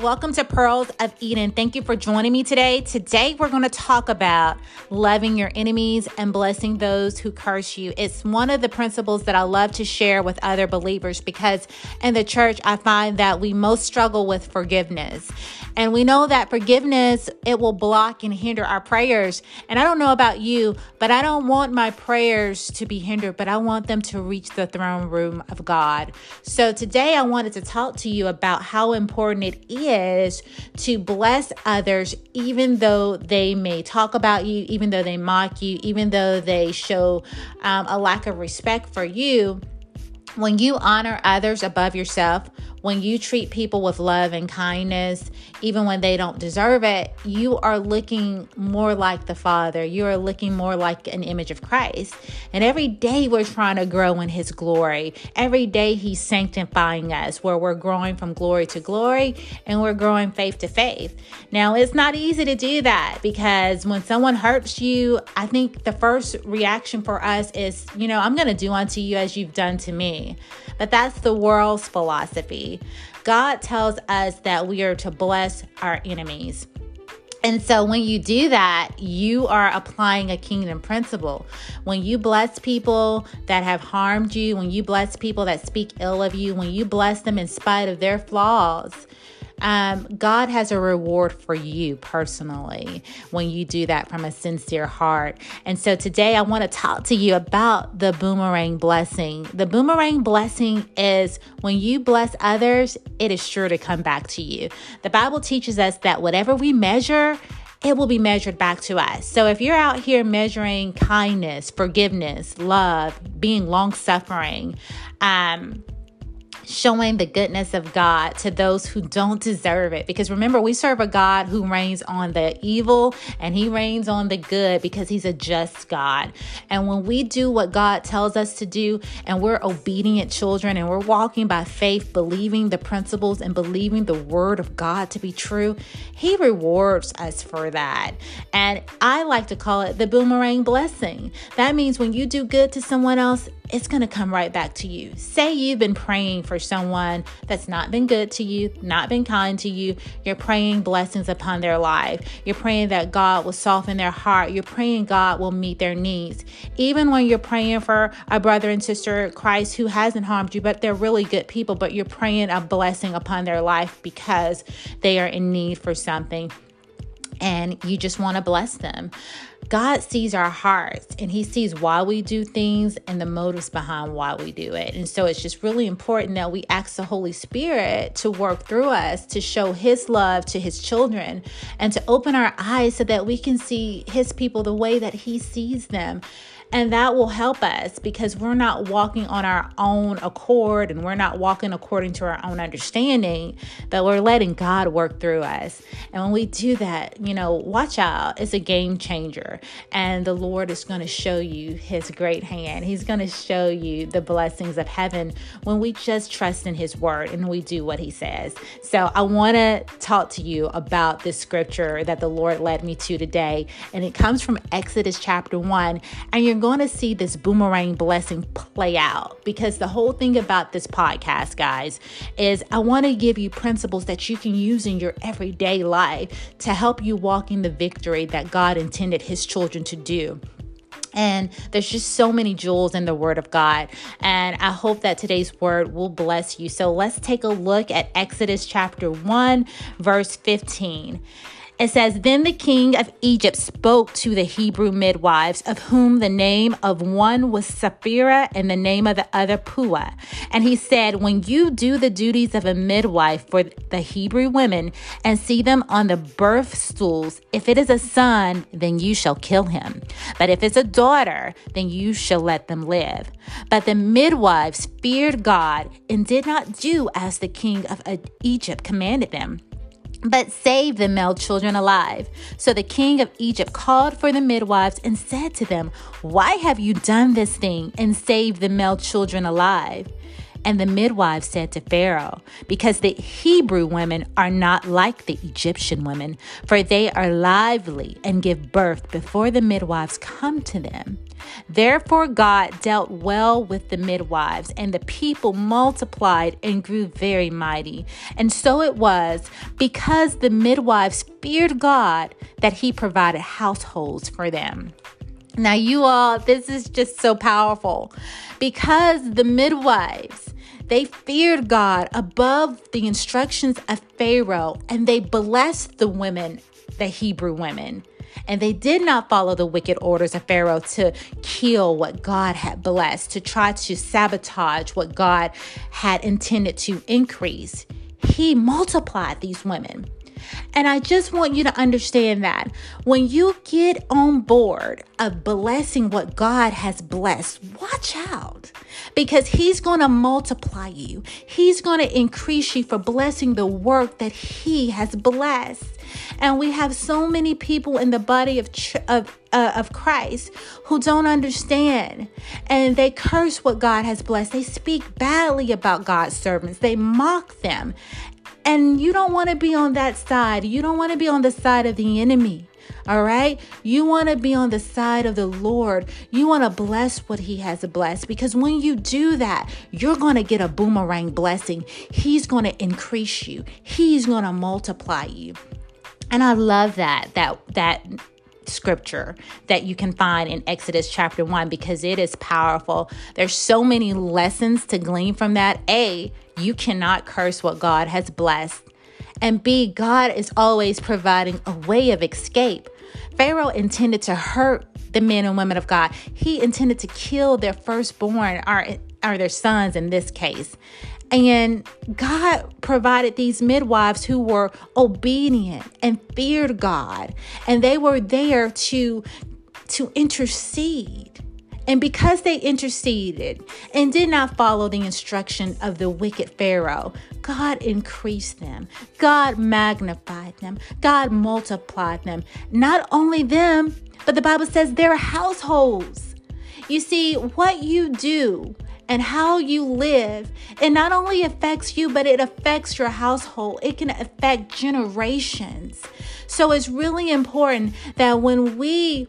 Welcome to Pearls of Eden. Thank you for joining me today. Today, we're going to talk about loving your enemies and blessing those who curse you. It's one of the principles that I love to share with other believers because in the church, I find that we most struggle with forgiveness. And we know that forgiveness, it will block and hinder our prayers. And I don't know about you, but I don't want my prayers to be hindered, but I want them to reach the throne room of God. So today I wanted to talk to you about how important it is to bless others, even though they may talk about you, even though they mock you, even though they show um, a lack of respect for you. When you honor others above yourself, when you treat people with love and kindness, even when they don't deserve it, you are looking more like the Father. You are looking more like an image of Christ. And every day we're trying to grow in His glory. Every day He's sanctifying us, where we're growing from glory to glory and we're growing faith to faith. Now, it's not easy to do that because when someone hurts you, I think the first reaction for us is, you know, I'm going to do unto you as you've done to me. But that's the world's philosophy. God tells us that we are to bless our enemies. And so when you do that, you are applying a kingdom principle. When you bless people that have harmed you, when you bless people that speak ill of you, when you bless them in spite of their flaws, um, God has a reward for you personally when you do that from a sincere heart. And so today I want to talk to you about the boomerang blessing. The boomerang blessing is when you bless others, it is sure to come back to you. The Bible teaches us that whatever we measure, it will be measured back to us. So if you're out here measuring kindness, forgiveness, love, being long suffering, um, showing the goodness of God to those who don't deserve it. Because remember, we serve a God who rains on the evil and he rains on the good because he's a just God. And when we do what God tells us to do and we're obedient children and we're walking by faith, believing the principles and believing the word of God to be true, he rewards us for that. And I like to call it the boomerang blessing. That means when you do good to someone else, it's going to come right back to you. Say you've been praying for someone that's not been good to you, not been kind to you. You're praying blessings upon their life. You're praying that God will soften their heart. You're praying God will meet their needs. Even when you're praying for a brother and sister Christ who hasn't harmed you, but they're really good people, but you're praying a blessing upon their life because they are in need for something and you just want to bless them. God sees our hearts and He sees why we do things and the motives behind why we do it. And so it's just really important that we ask the Holy Spirit to work through us to show His love to His children and to open our eyes so that we can see His people the way that He sees them. And that will help us because we're not walking on our own accord and we're not walking according to our own understanding, but we're letting God work through us. And when we do that, you know, watch out. It's a game changer. And the Lord is going to show you his great hand. He's going to show you the blessings of heaven when we just trust in his word and we do what he says. So I want to talk to you about this scripture that the Lord led me to today. And it comes from Exodus chapter 1. And you're going to see this boomerang blessing play out because the whole thing about this podcast, guys, is I want to give you principles that you can use in your everyday life to help you walk in the victory that God intended His children to do. And there's just so many jewels in the Word of God. And I hope that today's word will bless you. So let's take a look at Exodus chapter 1, verse 15. It says, Then the king of Egypt spoke to the Hebrew midwives, of whom the name of one was Shiphrah and the name of the other Puah. And he said, When you do the duties of a midwife for the Hebrew women and see them on the birth stools, if it is a son, then you shall kill him. But if it's a daughter, then you shall let them live. But the midwives feared God and did not do as the king of Egypt commanded them but save the male children alive. So the king of Egypt called for the midwives and said to them, Why have you done this thing and saved the male children alive? And the midwives said to Pharaoh, Because the Hebrew women are not like the Egyptian women, for they are lively and give birth before the midwives come to them. Therefore, God dealt well with the midwives, and the people multiplied and grew very mighty. And so it was, because the midwives feared God, that He provided households for them. Now, you all, this is just so powerful because the midwives, they feared God above the instructions of Pharaoh and they blessed the women, the Hebrew women. And they did not follow the wicked orders of Pharaoh to kill what God had blessed, to try to sabotage what God had intended to increase. He multiplied these women. And I just want you to understand that when you get on board of blessing what God has blessed, watch out because He's going to multiply you. He's going to increase you for blessing the work that He has blessed. And we have so many people in the body of of uh, of Christ who don't understand and they curse what God has blessed. They speak badly about God's servants. They mock them. And you don't want to be on that side. You don't want to be on the side of the enemy. All right. You want to be on the side of the Lord. You want to bless what He has blessed because when you do that, you're going to get a boomerang blessing. He's going to increase you, He's going to multiply you. And I love that, that, that scripture that you can find in Exodus chapter 1 because it is powerful. There's so many lessons to glean from that. A, you cannot curse what God has blessed. And B, God is always providing a way of escape. Pharaoh intended to hurt the men and women of God. He intended to kill their firstborn, or, or their sons in this case. And God provided these midwives who were obedient and feared God. And they were there to, to intercede. And because they interceded and did not follow the instruction of the wicked Pharaoh, God increased them. God magnified them. God multiplied them. Not only them, but the Bible says their households. You see, what you do and how you live, it not only affects you, but it affects your household. It can affect generations. So it's really important that when we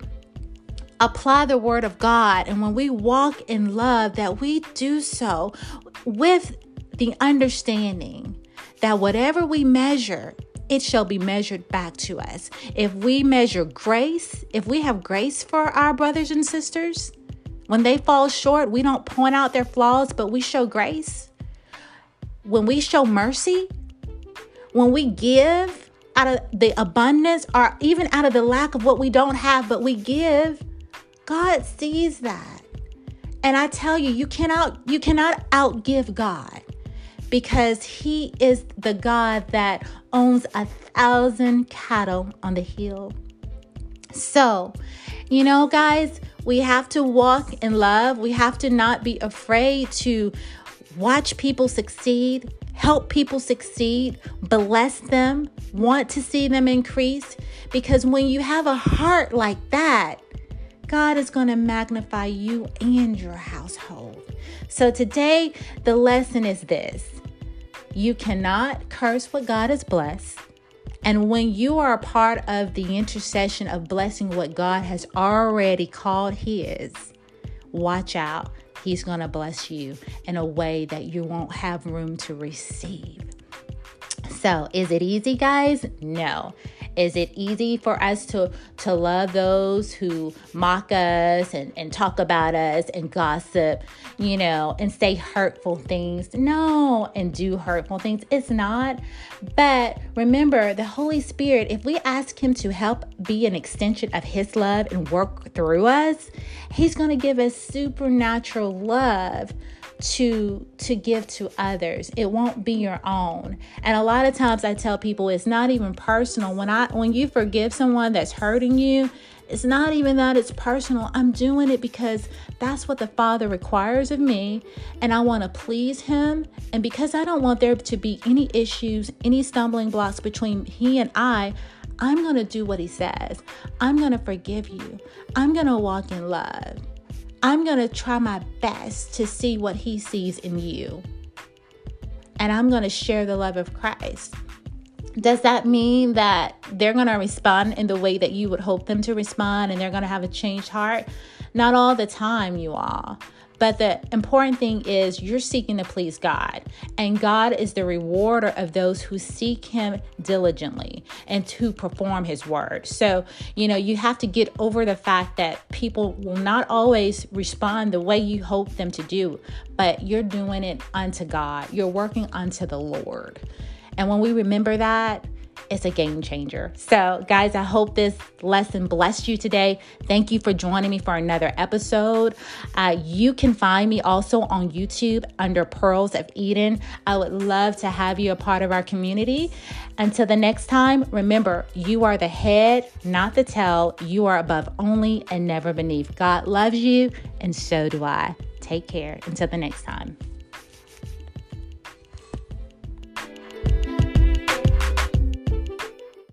apply the word of God and when we walk in love, that we do so with the understanding that whatever we measure, it shall be measured back to us. If we measure grace, if we have grace for our brothers and sisters, when they fall short, we don't point out their flaws, but we show grace. When we show mercy, when we give out of the abundance or even out of the lack of what we don't have, but we give, God sees that. And I tell you, you cannot you cannot outgive God because he is the God that owns a thousand cattle on the hill. So, you know, guys, we have to walk in love. We have to not be afraid to watch people succeed, help people succeed, bless them, want to see them increase. Because when you have a heart like that, God is going to magnify you and your household. So today, the lesson is this you cannot curse what God has blessed. And when you are a part of the intercession of blessing what God has already called His, watch out. He's going to bless you in a way that you won't have room to receive. So, is it easy, guys? No. Is it easy for us to, to love those who mock us and, and talk about us and gossip, you know, and say hurtful things? No, and do hurtful things. It's not. But remember, the Holy Spirit, if we ask Him to help be an extension of His love and work through us, He's going to give us supernatural love to to give to others. It won't be your own. And a lot of times i tell people it's not even personal. When i when you forgive someone that's hurting you it's not even that it's personal. I'm doing it because that's what the father requires of me and i want to please him. And because i don't want there to be any issues any stumbling blocks between he and i i'm going to do what he says. I'm going to forgive you. I'm going to walk in love I'm going to try my best to see what he sees in you. and I'm going to share the love of Christ. Does that mean that they're going to respond in the way that you would hope them to respond and they're going to have a changed heart? Not all the time, you all. But the important thing is you're seeking to please God, and God is the rewarder of those who seek Him diligently and to perform His word. So, you know, you have to get over the fact that people will not always respond the way you hope them to do, but you're doing it unto God, you're working unto the Lord. And when we remember that, it's a game changer. So, guys, I hope this lesson blessed you today. Thank you for joining me for another episode. Uh, you can find me also on YouTube under Pearls of Eden. I would love to have you a part of our community. Until the next time, remember you are the head, not the tail. You are above only and never beneath. God loves you, and so do I. Take care. Until the next time.